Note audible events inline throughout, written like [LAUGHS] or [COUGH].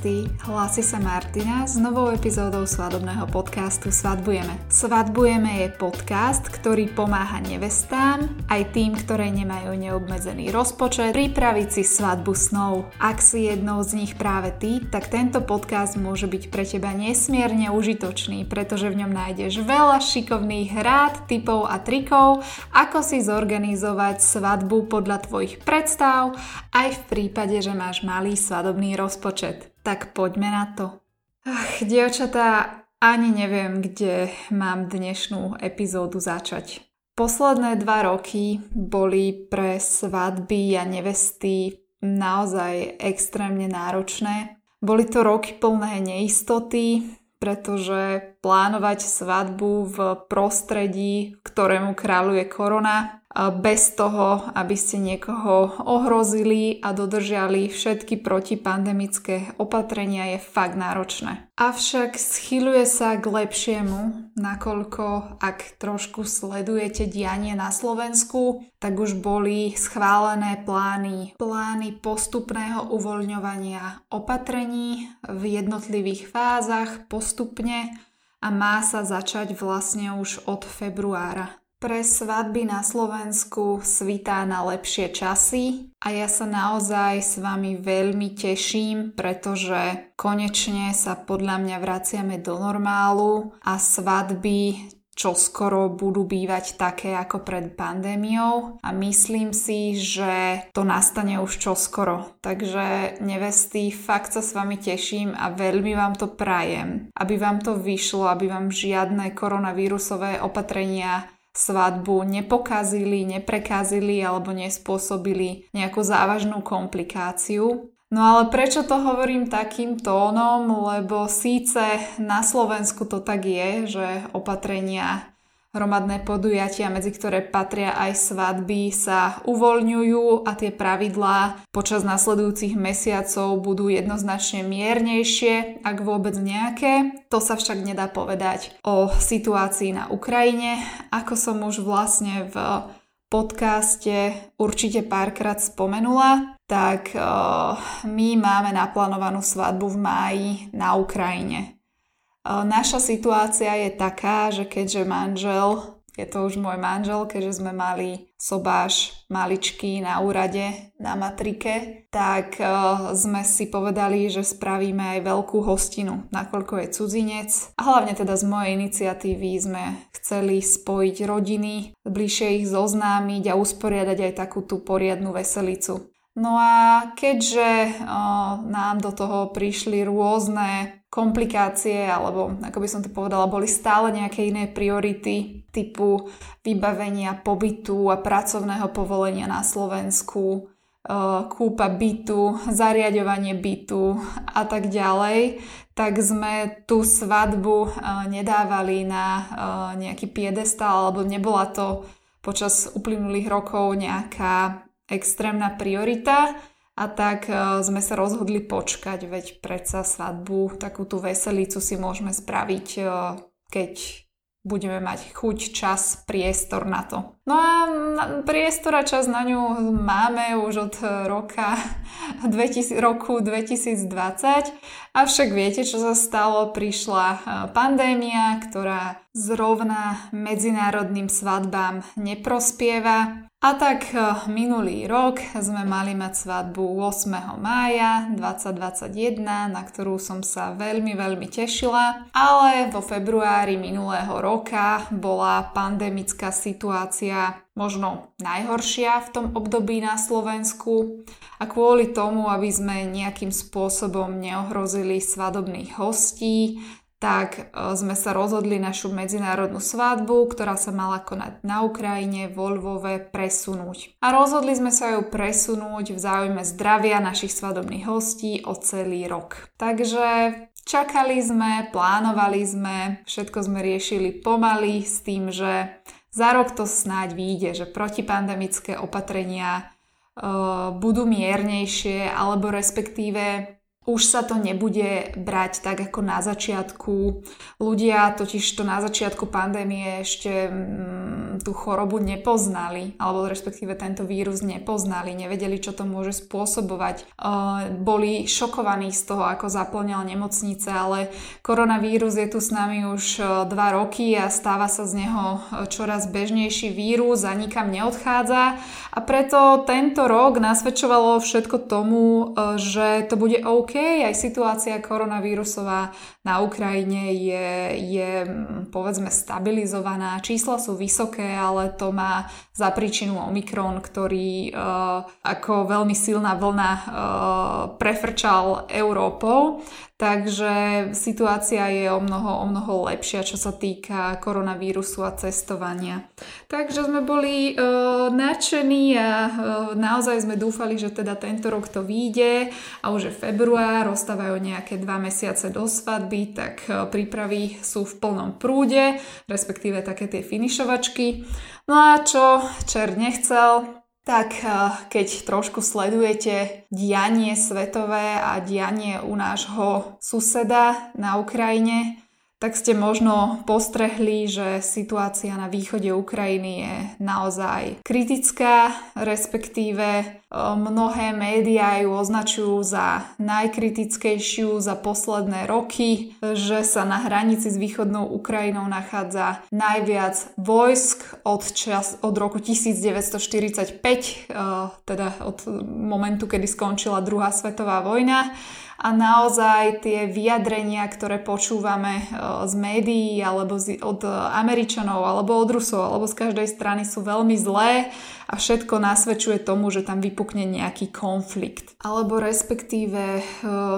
nevesty, hlási sa Martina s novou epizódou svadobného podcastu Svadbujeme. Svadbujeme je podcast, ktorý pomáha nevestám, aj tým, ktoré nemajú neobmedzený rozpočet, pripraviť si svadbu snov. Ak si jednou z nich práve ty, tak tento podcast môže byť pre teba nesmierne užitočný, pretože v ňom nájdeš veľa šikovných rád, typov a trikov, ako si zorganizovať svadbu podľa tvojich predstav, aj v prípade, že máš malý svadobný rozpočet. Tak poďme na to. Ach, dievčatá, ani neviem, kde mám dnešnú epizódu začať. Posledné dva roky boli pre svadby a nevesty naozaj extrémne náročné. Boli to roky plné neistoty, pretože plánovať svadbu v prostredí, ktorému kráľuje korona, bez toho, aby ste niekoho ohrozili a dodržali všetky protipandemické opatrenia je fakt náročné. Avšak schyluje sa k lepšiemu, nakoľko ak trošku sledujete dianie na Slovensku, tak už boli schválené plány, plány postupného uvoľňovania opatrení v jednotlivých fázach postupne a má sa začať vlastne už od februára. Pre svadby na Slovensku svitá na lepšie časy a ja sa naozaj s vami veľmi teším, pretože konečne sa podľa mňa vraciame do normálu a svadby čo skoro budú bývať také ako pred pandémiou a myslím si, že to nastane už čo skoro. Takže nevesty, fakt sa s vami teším a veľmi vám to prajem, aby vám to vyšlo, aby vám žiadne koronavírusové opatrenia svadbu nepokazili, neprekazili alebo nespôsobili nejakú závažnú komplikáciu. No ale prečo to hovorím takým tónom? Lebo síce na Slovensku to tak je, že opatrenia hromadné podujatia, medzi ktoré patria aj svadby, sa uvoľňujú a tie pravidlá počas nasledujúcich mesiacov budú jednoznačne miernejšie, ak vôbec nejaké. To sa však nedá povedať o situácii na Ukrajine. Ako som už vlastne v podcaste určite párkrát spomenula, tak uh, my máme naplánovanú svadbu v máji na Ukrajine. Naša situácia je taká, že keďže manžel, je to už môj manžel, keďže sme mali sobáš maličký na úrade na matrike, tak sme si povedali, že spravíme aj veľkú hostinu, nakoľko je cudzinec. A hlavne teda z mojej iniciatívy sme chceli spojiť rodiny, bližšie ich zoznámiť a usporiadať aj takú tú poriadnu veselicu. No a keďže o, nám do toho prišli rôzne komplikácie, alebo ako by som to povedala, boli stále nejaké iné priority typu vybavenia pobytu a pracovného povolenia na Slovensku, e, kúpa bytu, zariadovanie bytu a tak ďalej, tak sme tú svadbu e, nedávali na e, nejaký piedestal, alebo nebola to počas uplynulých rokov nejaká extrémna priorita a tak uh, sme sa rozhodli počkať, veď predsa svadbu, takú tú veselicu si môžeme spraviť, uh, keď budeme mať chuť, čas, priestor na to. No a priestor a čas na ňu máme už od roka [LAUGHS] 2000, roku 2020, avšak viete, čo sa stalo? Prišla e, pandémia, ktorá zrovna medzinárodným svadbám neprospieva a tak eh, minulý rok sme mali mať svadbu 8. mája 2021, na ktorú som sa veľmi, veľmi tešila, ale vo februári minulého roka bola pandemická situácia možno najhoršia v tom období na Slovensku a kvôli tomu, aby sme nejakým spôsobom neohrozili svadobných hostí, tak e, sme sa rozhodli našu medzinárodnú svadbu, ktorá sa mala konať na Ukrajine, vo Lvove, presunúť. A rozhodli sme sa ju presunúť v záujme zdravia našich svadobných hostí o celý rok. Takže čakali sme, plánovali sme, všetko sme riešili pomaly s tým, že za rok to snáď vyjde, že protipandemické opatrenia uh, budú miernejšie alebo respektíve už sa to nebude brať tak ako na začiatku. Ľudia totiž to na začiatku pandémie ešte mm, tú chorobu nepoznali, alebo respektíve tento vírus nepoznali, nevedeli, čo to môže spôsobovať. Uh, boli šokovaní z toho, ako zaplňal nemocnice, ale koronavírus je tu s nami už dva roky a stáva sa z neho čoraz bežnejší vírus a nikam neodchádza. A preto tento rok nasvedčovalo všetko tomu, že to bude OK, aj situácia koronavírusová na Ukrajine je, je povedzme stabilizovaná, čísla sú vysoké, ale to má za príčinu Omikron, ktorý uh, ako veľmi silná vlna uh, prefrčal Európou. Takže situácia je o mnoho, o mnoho lepšia, čo sa týka koronavírusu a cestovania. Takže sme boli uh, nadšení a uh, naozaj sme dúfali, že teda tento rok to vyjde a už je február, ostávajú nejaké dva mesiace do svadby, tak uh, prípravy sú v plnom prúde, respektíve také tie finišovačky. No a čo čer nechcel, tak eh, keď trošku sledujete dianie svetové a dianie u nášho suseda na Ukrajine, tak ste možno postrehli, že situácia na východe Ukrajiny je naozaj kritická, respektíve mnohé médiá ju označujú za najkritickejšiu za posledné roky, že sa na hranici s východnou Ukrajinou nachádza najviac vojsk od, čas, od roku 1945, teda od momentu, kedy skončila druhá svetová vojna a naozaj tie vyjadrenia, ktoré počúvame e, z médií alebo od Američanov alebo od Rusov alebo z každej strany sú veľmi zlé a všetko nasvedčuje tomu, že tam vypukne nejaký konflikt. Alebo respektíve e,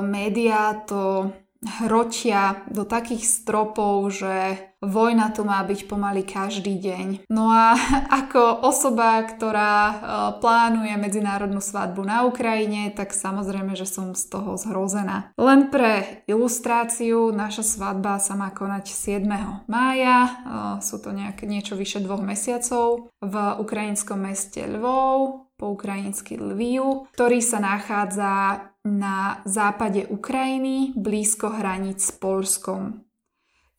médiá to hrotia do takých stropov, že vojna tu má byť pomaly každý deň. No a [LAUGHS] ako osoba, ktorá e, plánuje medzinárodnú svadbu na Ukrajine, tak samozrejme, že som z toho zhrozená. Len pre ilustráciu, naša svadba sa má konať 7. mája, e, sú to nejak, niečo vyše dvoch mesiacov v ukrajinskom meste Lvov, po ukrajinsky Lviu, ktorý sa nachádza na západe Ukrajiny, blízko hraníc s Polskom.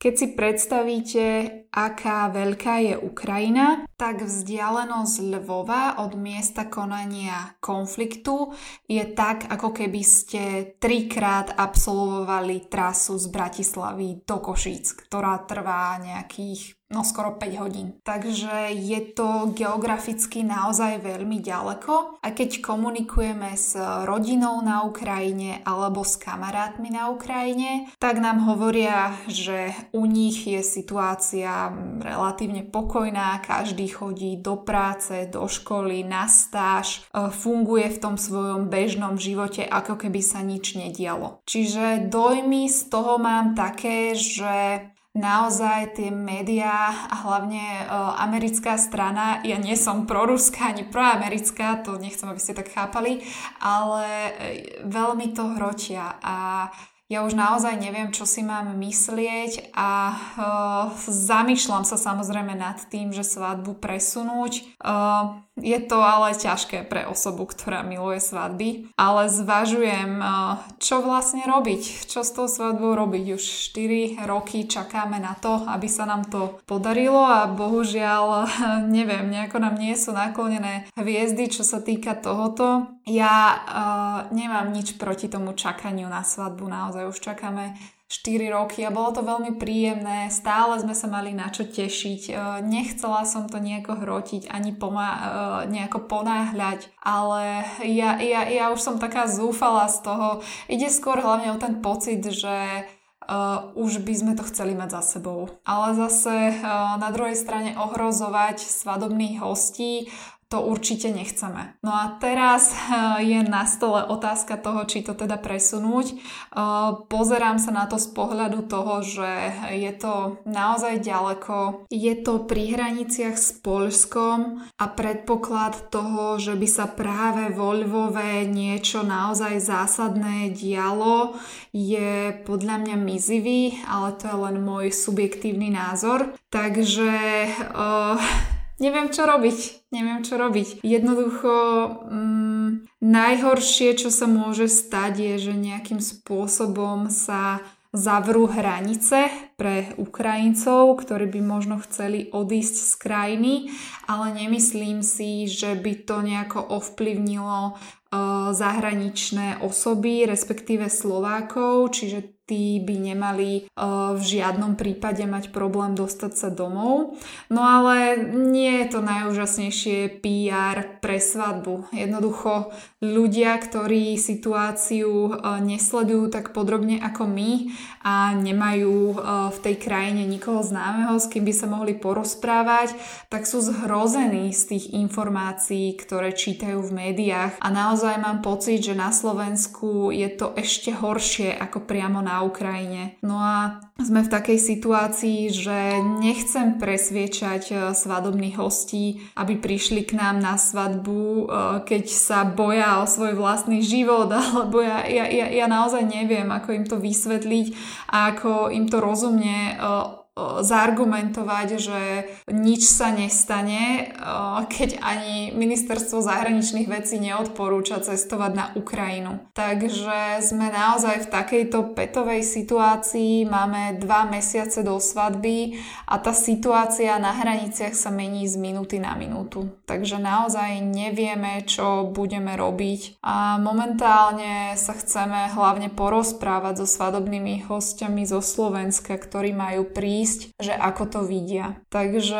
Keď si predstavíte, aká veľká je Ukrajina, tak vzdialenosť Lvova od miesta konania konfliktu je tak, ako keby ste trikrát absolvovali trasu z Bratislavy do Košíc, ktorá trvá nejakých no skoro 5 hodín. Takže je to geograficky naozaj veľmi ďaleko a keď komunikujeme s rodinou na Ukrajine alebo s kamarátmi na Ukrajine, tak nám hovoria, že u nich je situácia relatívne pokojná, každý chodí do práce, do školy, na stáž, e, funguje v tom svojom bežnom živote, ako keby sa nič nedialo. Čiže dojmy z toho mám také, že naozaj tie médiá a hlavne uh, americká strana, ja nie som proruská ani proamerická, to nechcem, aby ste tak chápali, ale uh, veľmi to hrotia a ja už naozaj neviem, čo si mám myslieť a uh, zamýšľam sa samozrejme nad tým, že svadbu presunúť. Uh, je to ale ťažké pre osobu, ktorá miluje svadby, ale zvažujem, uh, čo vlastne robiť, čo s tou svadbou robiť. Už 4 roky čakáme na to, aby sa nám to podarilo a bohužiaľ, [LAUGHS] neviem, nejako nám nie sú naklonené hviezdy, čo sa týka tohoto. Ja uh, nemám nič proti tomu čakaniu na svadbu, naozaj už čakáme 4 roky a bolo to veľmi príjemné, stále sme sa mali na čo tešiť, e, nechcela som to nejako hrotiť ani pomá- e, nejako ponáhľať, ale ja, ja, ja už som taká zúfala z toho. Ide skôr hlavne o ten pocit, že Uh, už by sme to chceli mať za sebou. Ale zase uh, na druhej strane ohrozovať svadobných hostí, to určite nechceme. No a teraz eh, je na stole otázka toho, či to teda presunúť. Eh, pozerám sa na to z pohľadu toho, že je to naozaj ďaleko. Je to pri hraniciach s Polskom a predpoklad toho, že by sa práve vo Lvove niečo naozaj zásadné dialo, je podľa mňa mizivý, ale to je len môj subjektívny názor. Takže uh, neviem čo robiť. Neviem čo robiť. Jednoducho mm, najhoršie, čo sa môže stať, je, že nejakým spôsobom sa zavrú hranice pre Ukrajincov, ktorí by možno chceli odísť z krajiny, ale nemyslím si, že by to nejako ovplyvnilo uh, zahraničné osoby, respektíve Slovákov, čiže tí by nemali uh, v žiadnom prípade mať problém dostať sa domov. No ale nie je to najúžasnejšie PR pre svadbu. Jednoducho ľudia, ktorí situáciu uh, nesledujú tak podrobne ako my a nemajú uh, v tej krajine nikoho známeho, s kým by sa mohli porozprávať, tak sú zhrození z tých informácií, ktoré čítajú v médiách a naozaj mám pocit, že na Slovensku je to ešte horšie ako priamo na Ukrajine. No a sme v takej situácii, že nechcem presviečať e, svadobných hostí, aby prišli k nám na svadbu, e, keď sa boja o svoj vlastný život, [LAUGHS] alebo ja, ja, ja, ja naozaj neviem, ako im to vysvetliť a ako im to rozumne zargumentovať, že nič sa nestane, keď ani ministerstvo zahraničných vecí neodporúča cestovať na Ukrajinu. Takže sme naozaj v takejto petovej situácii, máme dva mesiace do svadby a tá situácia na hraniciach sa mení z minúty na minútu. Takže naozaj nevieme, čo budeme robiť a momentálne sa chceme hlavne porozprávať so svadobnými hostiami zo Slovenska, ktorí majú prísť prísť, že ako to vidia. Takže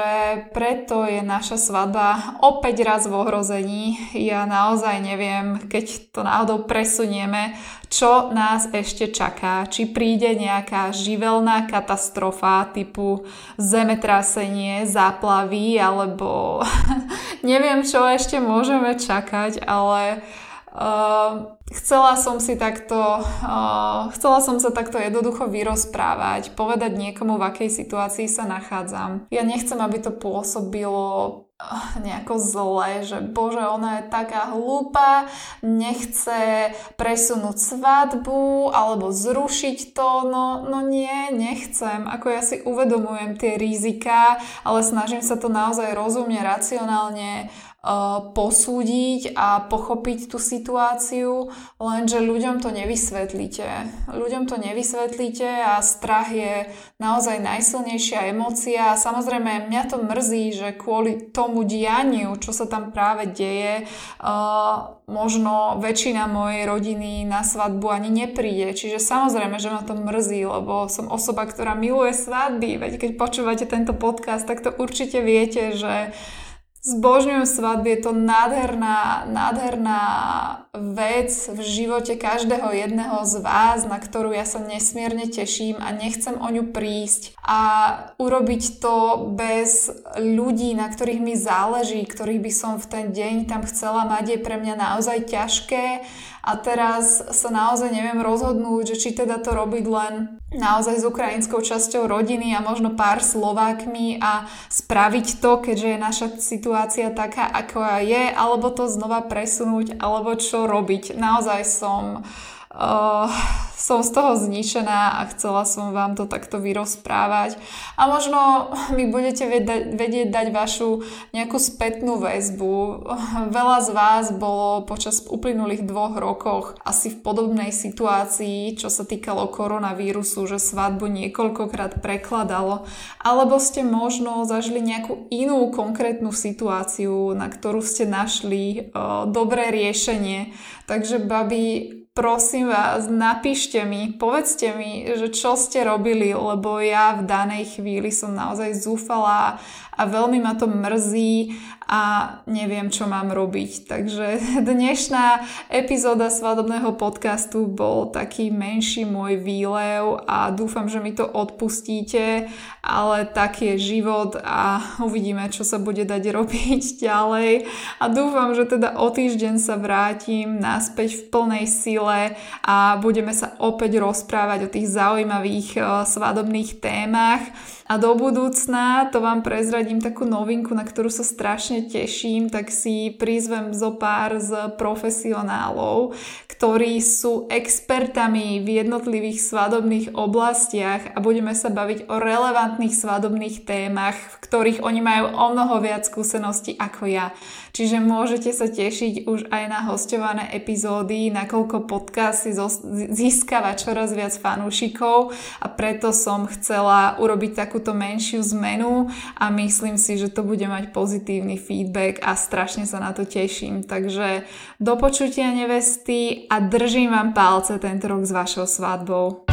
preto je naša svadba opäť raz v ohrození. Ja naozaj neviem, keď to náhodou presunieme, čo nás ešte čaká. Či príde nejaká živelná katastrofa typu zemetrasenie, záplavy alebo [LAUGHS] neviem, čo ešte môžeme čakať, ale Uh, chcela som si takto, uh, chcela som sa takto jednoducho vyrozprávať, povedať niekomu, v akej situácii sa nachádzam. Ja nechcem, aby to pôsobilo uh, nejako zle, že bože, ona je taká hlúpa, nechce presunúť svadbu alebo zrušiť to, no, no nie, nechcem. Ako ja si uvedomujem tie rizika, ale snažím sa to naozaj rozumne, racionálne posúdiť a pochopiť tú situáciu, lenže ľuďom to nevysvetlíte. Ľuďom to nevysvetlíte a strach je naozaj najsilnejšia emócia. Samozrejme, mňa to mrzí, že kvôli tomu dianiu, čo sa tam práve deje, možno väčšina mojej rodiny na svadbu ani nepríde. Čiže samozrejme, že ma to mrzí, lebo som osoba, ktorá miluje svadby. Veď keď počúvate tento podcast, tak to určite viete, že Zbožňujem svadby, je to nádherná, nádherná vec v živote každého jedného z vás, na ktorú ja sa nesmierne teším a nechcem o ňu prísť. A urobiť to bez ľudí, na ktorých mi záleží, ktorých by som v ten deň tam chcela mať, je pre mňa naozaj ťažké. A teraz sa naozaj neviem rozhodnúť, že či teda to robiť len naozaj s ukrajinskou časťou rodiny a možno pár Slovákmi a spraviť to, keďže je naša situácia taká, ako je, alebo to znova presunúť, alebo čo robiť. Naozaj som uh, som z toho zničená a chcela som vám to takto vyrozprávať. A možno mi budete vedieť, dať vašu nejakú spätnú väzbu. Veľa z vás bolo počas uplynulých dvoch rokoch asi v podobnej situácii, čo sa týkalo koronavírusu, že svadbu niekoľkokrát prekladalo. Alebo ste možno zažili nejakú inú konkrétnu situáciu, na ktorú ste našli uh, dobré riešenie. Takže babi, prosím vás, napíšte mi, povedzte mi, že čo ste robili, lebo ja v danej chvíli som naozaj zúfala a veľmi ma to mrzí a neviem, čo mám robiť. Takže [LAUGHS] dnešná epizóda svadobného podcastu bol taký menší môj výlev a dúfam, že mi to odpustíte, ale tak je život a uvidíme, čo sa bude dať robiť [LAUGHS] ďalej. A dúfam, že teda o týždeň sa vrátim naspäť v plnej sile a budeme sa opäť rozprávať o tých zaujímavých eh, svadobných témach. A do budúcna to vám prezradím takú novinku, na ktorú sa strašne teším, tak si prizvem zo pár z profesionálov, ktorí sú expertami v jednotlivých svadobných oblastiach a budeme sa baviť o relevantných svadobných témach, v ktorých oni majú o mnoho viac skúseností ako ja. Čiže môžete sa tešiť už aj na hostované epizódy, nakoľko podcast si získava čoraz viac fanúšikov a preto som chcela urobiť takúto menšiu zmenu a myslím si, že to bude mať pozitívny feedback a strašne sa na to teším. Takže do počutia nevesty a držím vám palce tento rok s vašou svadbou.